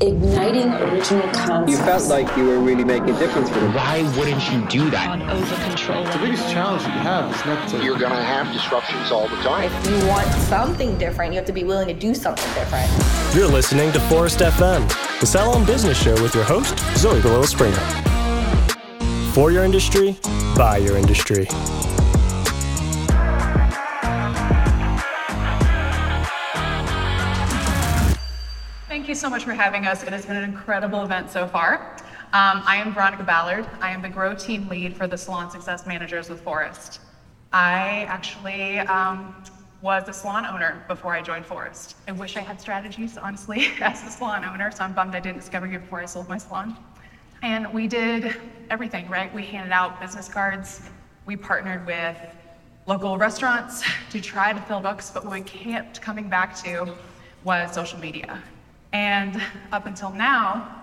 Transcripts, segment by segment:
igniting original concepts. You felt like you were really making a difference for them. Why wouldn't you do that? On over control. The biggest challenge that you have is not to. You're going to have disruptions all the time. If you want something different, you have to be willing to do something different. You're listening to Phorest FM, the Salon Business Show with your host, Zoe Bélisle-Springer. For your industry, by your industry. You so much for having us. It has been an incredible event so far. Um, I am Veronica Ballard. I am the Grow Team Lead for the Salon Success Managers with Phorest. I actually um, was a salon owner before I joined Phorest. I wish I had strategies, honestly, as a salon owner, so I'm bummed I didn't discover you before I sold my salon. And we did everything, right? We handed out business cards, we partnered with local restaurants to try to fill books, but what we kept coming back to was social media. And up until now,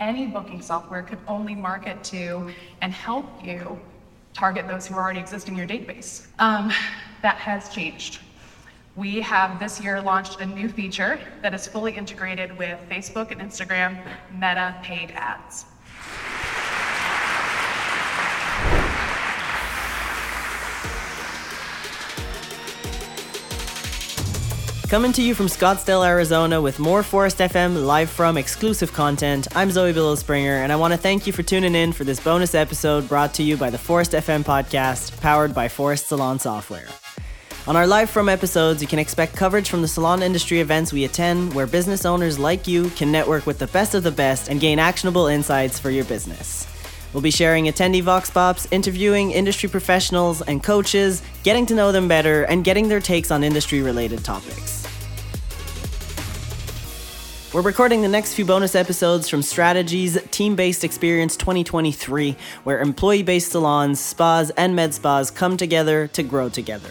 any booking software could only market to and help you target those who are already existing in your database. Um, that has changed. We have this year launched a new feature that is fully integrated with Facebook and Instagram Meta paid ads. Coming to you from Scottsdale, Arizona, with more Phorest FM live from exclusive content, I'm Zoe Bélisle-Springer, and I want to thank you for tuning in for this bonus episode brought to you by the Phorest FM podcast, powered by Phorest Salon Software. On our live from episodes, you can expect coverage from the salon industry events we attend, where business owners like you can network with the best of the best and gain actionable insights for your business. We'll be sharing attendee Vox Pops, interviewing industry professionals and coaches, getting to know them better, and getting their takes on industry related topics. We're recording the next few bonus episodes from Strategies Team Based Experience 2023, where employee based salons, spas, and med spas come together to grow together.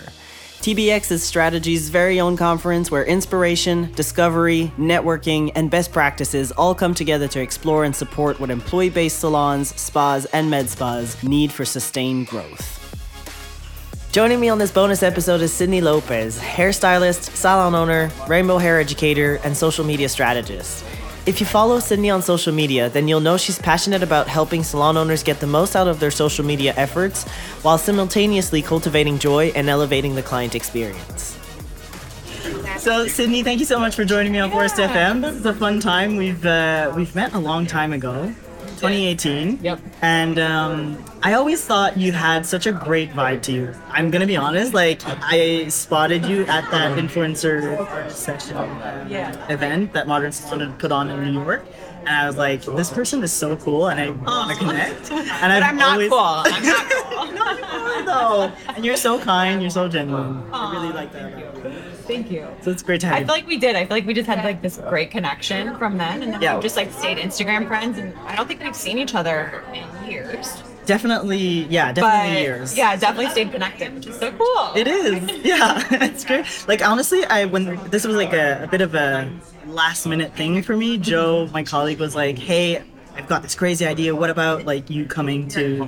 TBX is Strategies' very own conference where inspiration, discovery, networking, and best practices all come together to explore and support what employee based salons, spas, and med spas need for sustained growth. Joining me on this bonus episode is Sydney Lopez, hairstylist, salon owner, rainbow hair educator, and social media strategist. If you follow Sydney on social media, then you'll know she's passionate about helping salon owners get the most out of their social media efforts while simultaneously cultivating joy and elevating the client experience. So, Sydney, thank you so much for joining me on Phorest FM. This is a fun time. We've uh, we've met a long time ago, 2018. Yep. And um, I always thought you had such a great vibe to you. I'm gonna be honest. Like I spotted you at that influencer session Yeah. event that Modern had put on in New York. And I was like, this person is so cool, and I want to connect. And But I'm not always, cool. I'm not cool. though. and you're so kind. You're so genuine. I really like that. About you. Thank you. So it's great to have I you. feel like we did. I feel like we just had like this great connection from then, and then Yeah. we've just like stayed Instagram friends, and I don't think we've seen each other in years. definitely, yeah, But definitely years. yeah, definitely stayed connected, which is so cool. It is, yeah, it's great. Like honestly, I when this was like a, a bit of a last minute thing for me. Joe, my colleague, was like, "Hey, I've got this crazy idea. What about like you coming to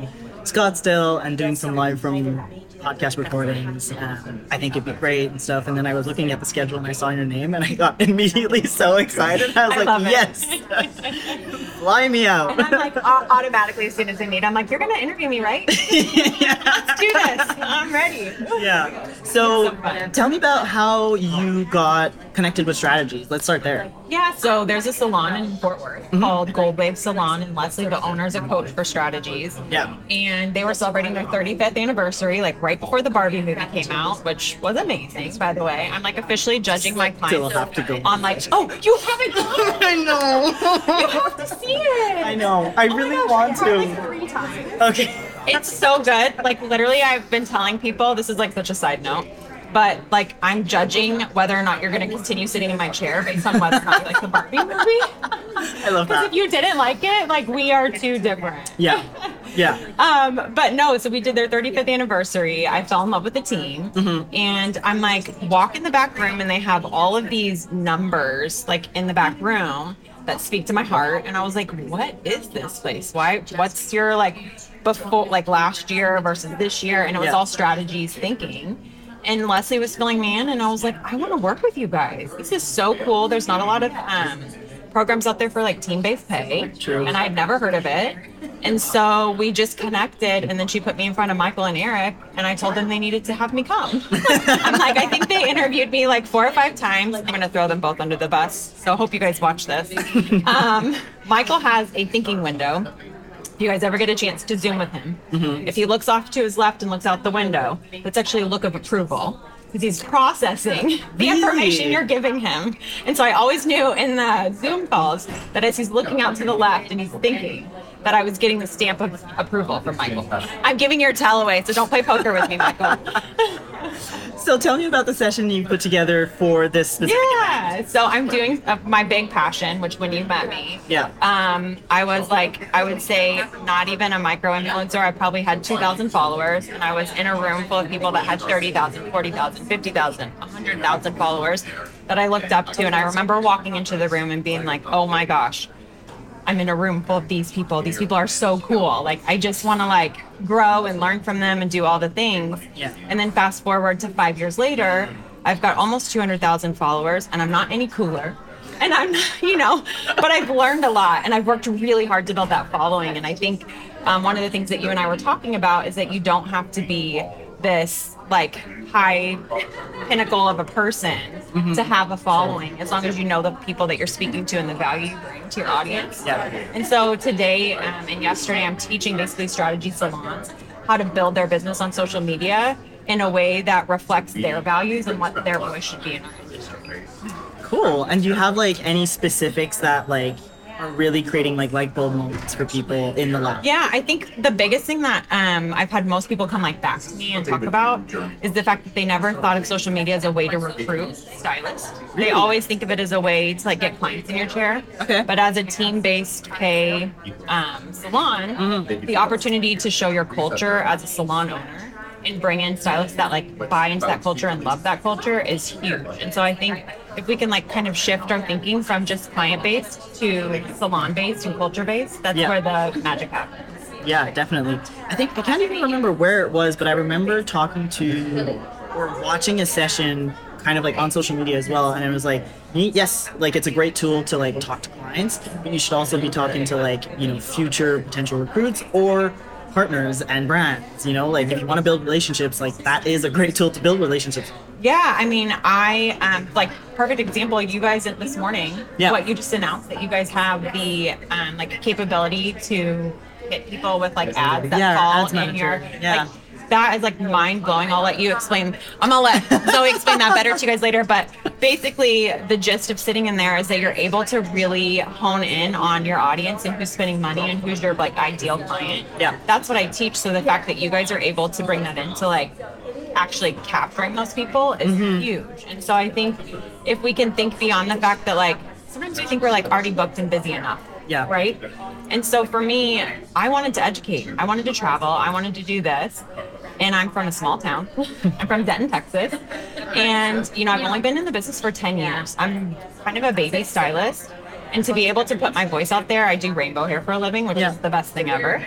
Scottsdale and doing some live from podcast recordings? Um, I think it'd be great and stuff." And then I was looking at the schedule and I saw your name and I got immediately so excited. I was I like, "Yes, fly me out!" And I'm like automatically as soon as they meet, I'm like, you're gonna interview me, right? Let's do this. I'm ready. Yeah. So, so tell me about how you got connected with strategies. Let's start there. Yeah, so there's a salon in Fort Worth Mm-hmm. called Gold Wave Salon, and Leslie, the owner, is a coach for strategies. Yeah. And they were celebrating their 35th anniversary, like right before the Barbie movie came out, which was amazing, by the way. I'm like officially judging my clients. Have to go. on like, oh, you haven't gone. I know. You have to see it. I know. I Oh really gosh, want I cried, like, to. three times. Okay. It's so good. Like literally, I've been telling people this is like such a side note, but like I'm judging whether or not you're going to continue sitting in my chair based on whether or not you like the Barbie movie. I love Because that. if you didn't like it, like we are too different. Yeah. Yeah. Um, but no, so we did their 35th anniversary. I fell in love with the team, and I'm like, walk in the back room, and they have all of these numbers like in the back room that speak to my heart. And I was like, what is this place? Why? What's your like before like last year versus this year? And it was Yeah. all strategies thinking. And Leslie was filling me in, and I was like, I want to work with you guys. This is so cool. There's not a lot of um, programs out there for like team-based pay, True. and I'd never heard of it. And so we just connected, and then she put me in front of Michael and Eric, and I told them they needed to have me come. I'm like, I think they interviewed me like four or five times. I'm gonna throw them both under the bus. So I hope you guys watch this. Um, Michael has a thinking window. If you guys ever get a chance to zoom with him, mm-hmm. if he looks off to his left and looks out the window, that's actually a look of approval because he's processing the information you're giving him. And so I always knew in the Zoom calls that as he's looking out to the left and he's thinking, that I was getting the stamp of approval from Michael. I'm giving your tell away, so don't play poker with me, Michael. So tell me about the session you put together for this Yeah. So I'm doing uh, my big passion, which when you met me, Yeah. um, I was like, I would say not even a micro influencer. I probably had 2,000 followers, and I was in a room full of people that had 30,000, 40,000, 50,000, 100,000 followers that I looked up to. And I remember walking into the room and being like, oh my gosh, I'm in a room full of these people. These people are so cool. Like I just want to like grow and learn from them and do all the things. Yeah. And then fast forward to five years later, I've got almost 200,000 followers, and I'm not any cooler. And I'm, you know, but I've learned a lot, and I've worked really hard to build that following. And I think um, one of the things that you and I were talking about is that you don't have to be this like high pinnacle of a person to have a following as long as you know the people that you're speaking to and the value you bring to your audience. Yeah. And so today um, and yesterday, I'm teaching basically strategy salons how to build their business on social media in a way that reflects their values and what their voice should be in our industry. Cool. And do you have like any specifics that like are really creating like light bulb moments for people in the lab? Yeah, I think the biggest thing that um, I've had most people come like back to me and talk about is the fact that they never thought of social media as a way to recruit stylists. They always think of it as a way to like get clients in your chair. Okay. But as a team-based pay um, salon, the opportunity to show your culture as a salon owner and bring in stylists that like buy into that culture and love that culture is huge. And so I think if we can like kind of shift our thinking from just client-based to salon-based and culture-based, that's Yeah. where the magic happens. Yeah, definitely. I think I can't even remember where it was, but I remember talking to or watching a session kind of like on social media as well, and it was like, yes, like it's a great tool to like talk to clients, but you should also be talking to like you know future potential recruits or partners and brands. You know, like if you want to build relationships, like that is a great tool to build relationships. Yeah, I mean, I um like perfect example. You guys this morning, Yeah. what you just announced that you guys have the um like capability to hit people with like ads that Yeah, fall ads in manager. your Yeah. like that is like mind blowing. I'll let you explain. I'm gonna let Zoe explain that better to you guys later. But basically, the gist of sitting in there is that you're able to really hone in on your audience and who's spending money and who's your like ideal client. Yeah. that's what I teach. So the fact that you guys are able to bring that into like actually capturing those people is mm-hmm. huge. And so I think if we can think beyond the fact that like sometimes we think we're like already booked and busy enough. Yeah. Right. And so for me, I wanted to educate. I wanted to travel. I wanted to do this. And I'm from a small town. I'm from Denton, Texas. And, you know, I've only been in the business for 10 years. I'm kind of a baby stylist. And to be able to put my voice out there, I do rainbow hair for a living, which Yeah. is the best thing ever.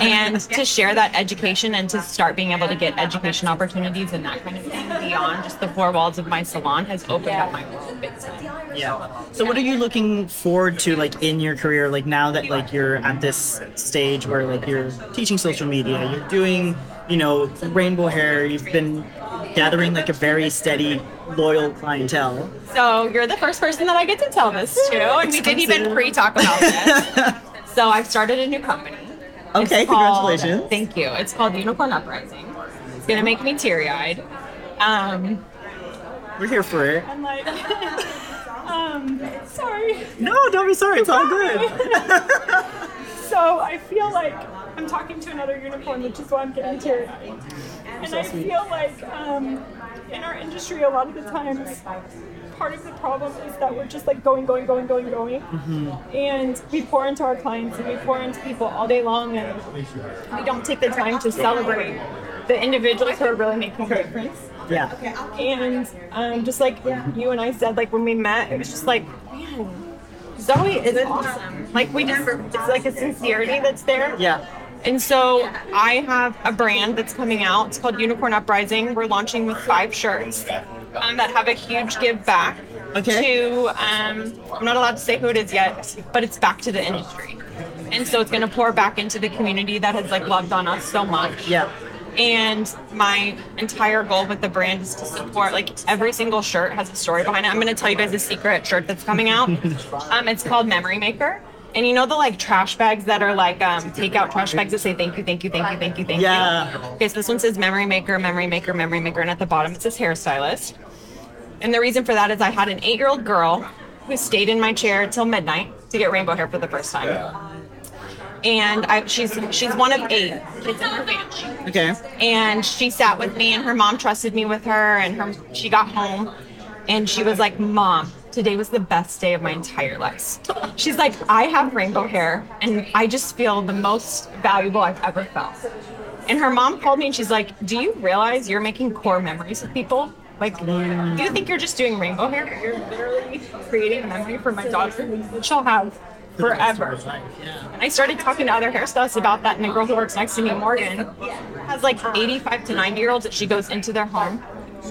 and to share that education and to start being able to get education opportunities and that kind of thing beyond just the four walls of my salon has opened up my world big time. Yeah. So what are you looking forward to like in your career like now that like you're at this stage where like you're teaching social media, you're doing, you know, rainbow hair, you've been gathering like a very steady loyal clientele. So you're the first person that I get to tell this to, and we didn't even pre-talk about this. so I've started a new company. Okay, called- congratulations. Thank you. It's called Unicorn Uprising. It's gonna make me teary-eyed. Um, We're here for it. I'm like, um, sorry. No, don't be sorry. It's all good. So I feel like I'm talking to another unicorn, which is why I'm getting teary eyed. And I feel like um, in our industry, a lot of the times, part of the problem is that we're just like going, going, going, going, going. And we pour into our clients and we pour into people all day long, and we don't take the time to celebrate the individuals who are really making a difference. Yeah. And um, just like you and I said, like when we met, it was just like, man, Zoe is awesome. Like we just, it's like a sincerity that's there. Yeah. And so I have a brand that's coming out. It's called Unicorn Uprising. We're launching with five shirts um, that have a huge give back Okay. to um, I'm not allowed to say who it is yet, but it's back to the industry, and so it's going to pour back into the community that has like loved on us so much. Yeah. And my entire goal with the brand is to support like every single shirt has a story behind it. I'm going to tell you guys a secret shirt that's coming out. um, it's called Memory Maker. And you know the like trash bags that are like um, takeout trash bags that say thank you, thank you, thank you, thank you, thank Yeah. you. Okay, so this one says Memory Maker, Memory Maker, Memory Maker, and at the bottom it says hairstylist. And the reason for that is I had an eight-year-old girl who stayed in my chair till midnight to get rainbow hair for the first time. Yeah. And I, she's she's one of eight kids in her family Okay. and she sat with me and her mom trusted me with her and her she got home and she was like mom today was the best day of my entire life. She's like i have rainbow hair and i just feel the most valuable i've ever felt. And her mom called me and she's like do you realize you're making core memories with people? Like do you think you're just doing rainbow hair? You're literally creating a memory for my daughter she'll have forever. And I started talking to other hairstylists about that, and the girl who works next to me, Morgan, has like 85 to 90 year olds that she goes into their home,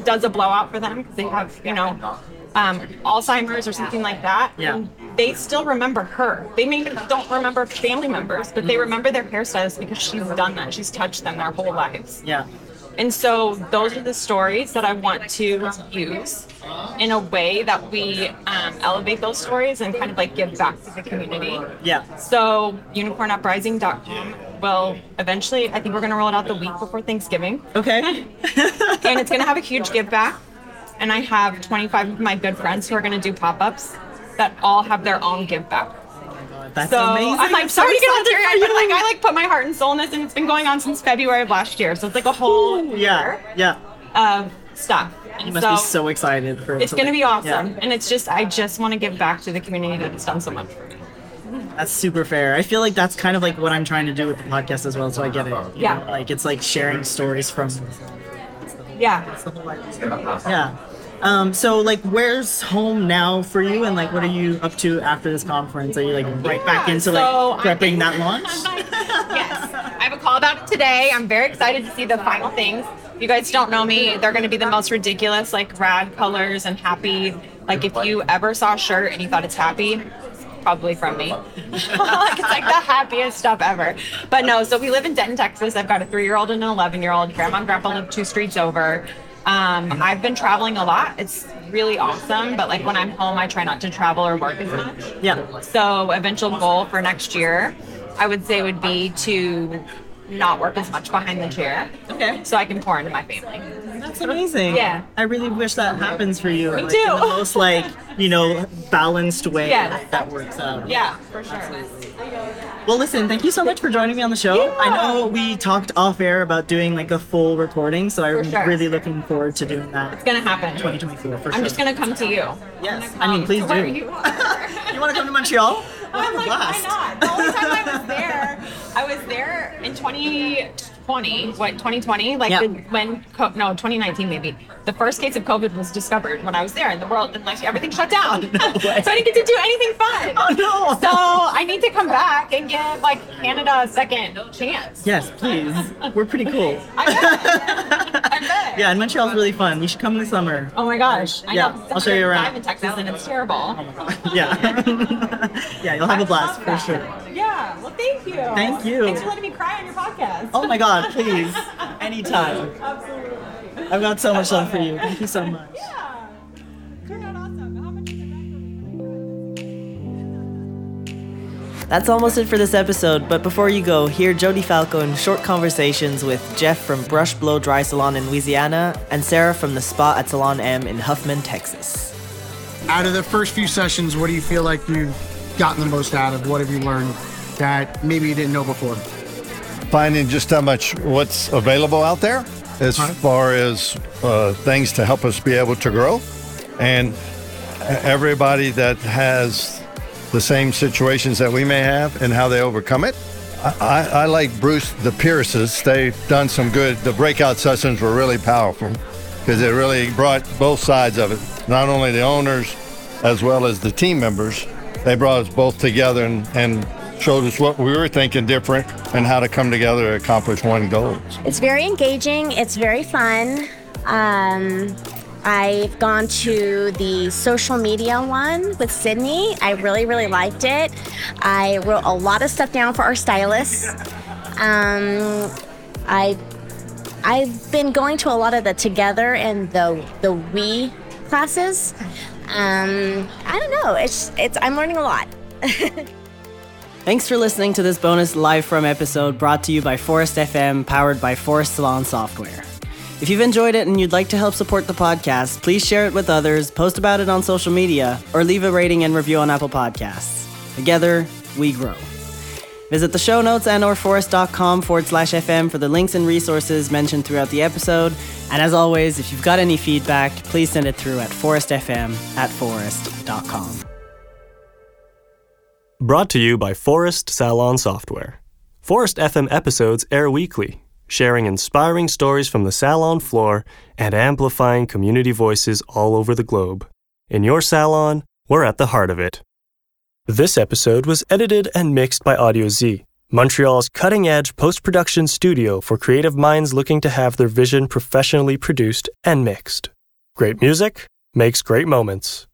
does a blowout for them because they have, you know, um, Alzheimer's or something like that. Yeah. And they still remember her. They maybe don't remember family members, but they remember their hairstylist because she's done that. She's touched them their whole lives. Yeah. And so those are the stories that I want to use in a way that we um, elevate those stories and kind of like give back to the community. Yeah. So unicornuprising.com will eventually, I think we're going to roll it out the week before Thanksgiving. Okay. and it's going to have a huge give back. And I have 25 of my good friends who are going to do pop ups that all have their own give back. That's So amazing. I'm like, I'm so sorry to get all teary-eyed, but like. I like put my heart and soul in this, and it's been going on since February of last year. So it's like a whole Yeah. Yeah. of stuff. You must be so excited for it it's going to be awesome, Yeah. and it's just I just want to give back to the community that's done so much for me. That's super fair. I feel like that's kind of like what I'm trying to do with the podcast as well, so I get it. you Yeah. know? Like it's like sharing stories from Yeah. Yeah. Um, so like where's home now for you and like what are you up to after this conference? Are you like right back into like so prepping that launch? yes. I have a call about it today. I'm very excited to see the final things. If you guys don't know me, they're going to be the most ridiculous, like rad colors and happy. Like if you ever saw a shirt and you thought it's happy, probably from me. like it's like the happiest stuff ever. But no, so we live in Denton, Texas. I've got a three-year-old and an 11-year-old. Grandma and Grandpa live two streets over. Um, I've been traveling a lot. It's really awesome, but like when I'm home, I try not to travel or work as much. Yeah. So eventual goal for next year, I would say would be to not work as much behind the chair. Okay. So I can pour into my family. That's amazing. Yeah. I really wish that happens for you. Me like, too. In the most like, you know, balanced way Yes. that works out. Yeah, for sure. Well, listen, thank you so much for joining me on the show. I know we talked off air about doing like a full recording, so I'm sure. really looking forward to doing that. It's gonna happen. 2024 for I'm sure. just gonna come to you. Yes. I mean, please to do. You, you want to come to Montreal? We'll I'm a like, blast. why not? The only time I was there, I was there in 2020. What 2020? Like Yeah. the, when co- no 2019 maybe. The first case of COVID was discovered when I was there, and the world and like everything shut down. No so I didn't get to do anything fun. Oh no. So I need to come back and give like Canada a second chance. Yes, please. We're pretty cool. I bet. I bet. Yeah, and Montreal's really fun. You should come this summer. Oh my gosh. I Yeah. I'll show you around. I'm in Texas and it's terrible. Oh my God. Yeah. yeah, you'll have a blast for sure. Yeah. Well, thank you. Thank you. Thanks for letting me cry on your podcast. Oh my god, please. Anytime. Absolutely. I've got so much love for you. Thank you so much. Yeah. Turned out awesome. How much is it oh That's almost it for this episode, but before you go, hear Jody Falco in short conversations with Jeff from Brush Blow Dry Salon in Louisiana and Sarah from the spa at Salon M in Huffman, Texas. Out of the first few sessions, what do you feel like you've gotten the most out of? What have you learned that maybe you didn't know before? finding just how much what's available out there as far as uh, things to help us be able to grow. And everybody that has the same situations that we may have and how they overcome it I, I, I like bruce the pierces. They've done some good. The breakout sessions were really powerful because it really brought both sides of it. Not only the owners as well as the team members they brought us both together and, and showed us what we were thinking different and how to come together to accomplish one goal. It's very engaging. It's very fun. Um, I've gone to the social media one with Sydney. I really, really liked it. I wrote a lot of stuff down for our stylists. Um, I I've been going to a lot of the together and the the we classes. Um, I don't know. It's it's I'm learning a lot. Thanks for listening to this bonus live from episode brought to you by Phorest FM, powered by Phorest Salon Software. If you've enjoyed it and you'd like to help support the podcast, please share it with others, post about it on social media, or leave a rating and review on Apple Podcasts. Together, we grow. Visit the show notes and or phorest.com forward slash FM for the links and resources mentioned throughout the episode. And as always, if you've got any feedback, please send it through at phorestfm at phorest.com. Brought to you by Phorest Salon Software. Phorest FM episodes air weekly, sharing inspiring stories from the salon floor and amplifying community voices all over the globe. In your salon, we're at the heart of it. This episode was edited and mixed by Audio Z, Montreal's cutting edge post production studio for creative minds looking to have their vision professionally produced and mixed. Great music makes great moments.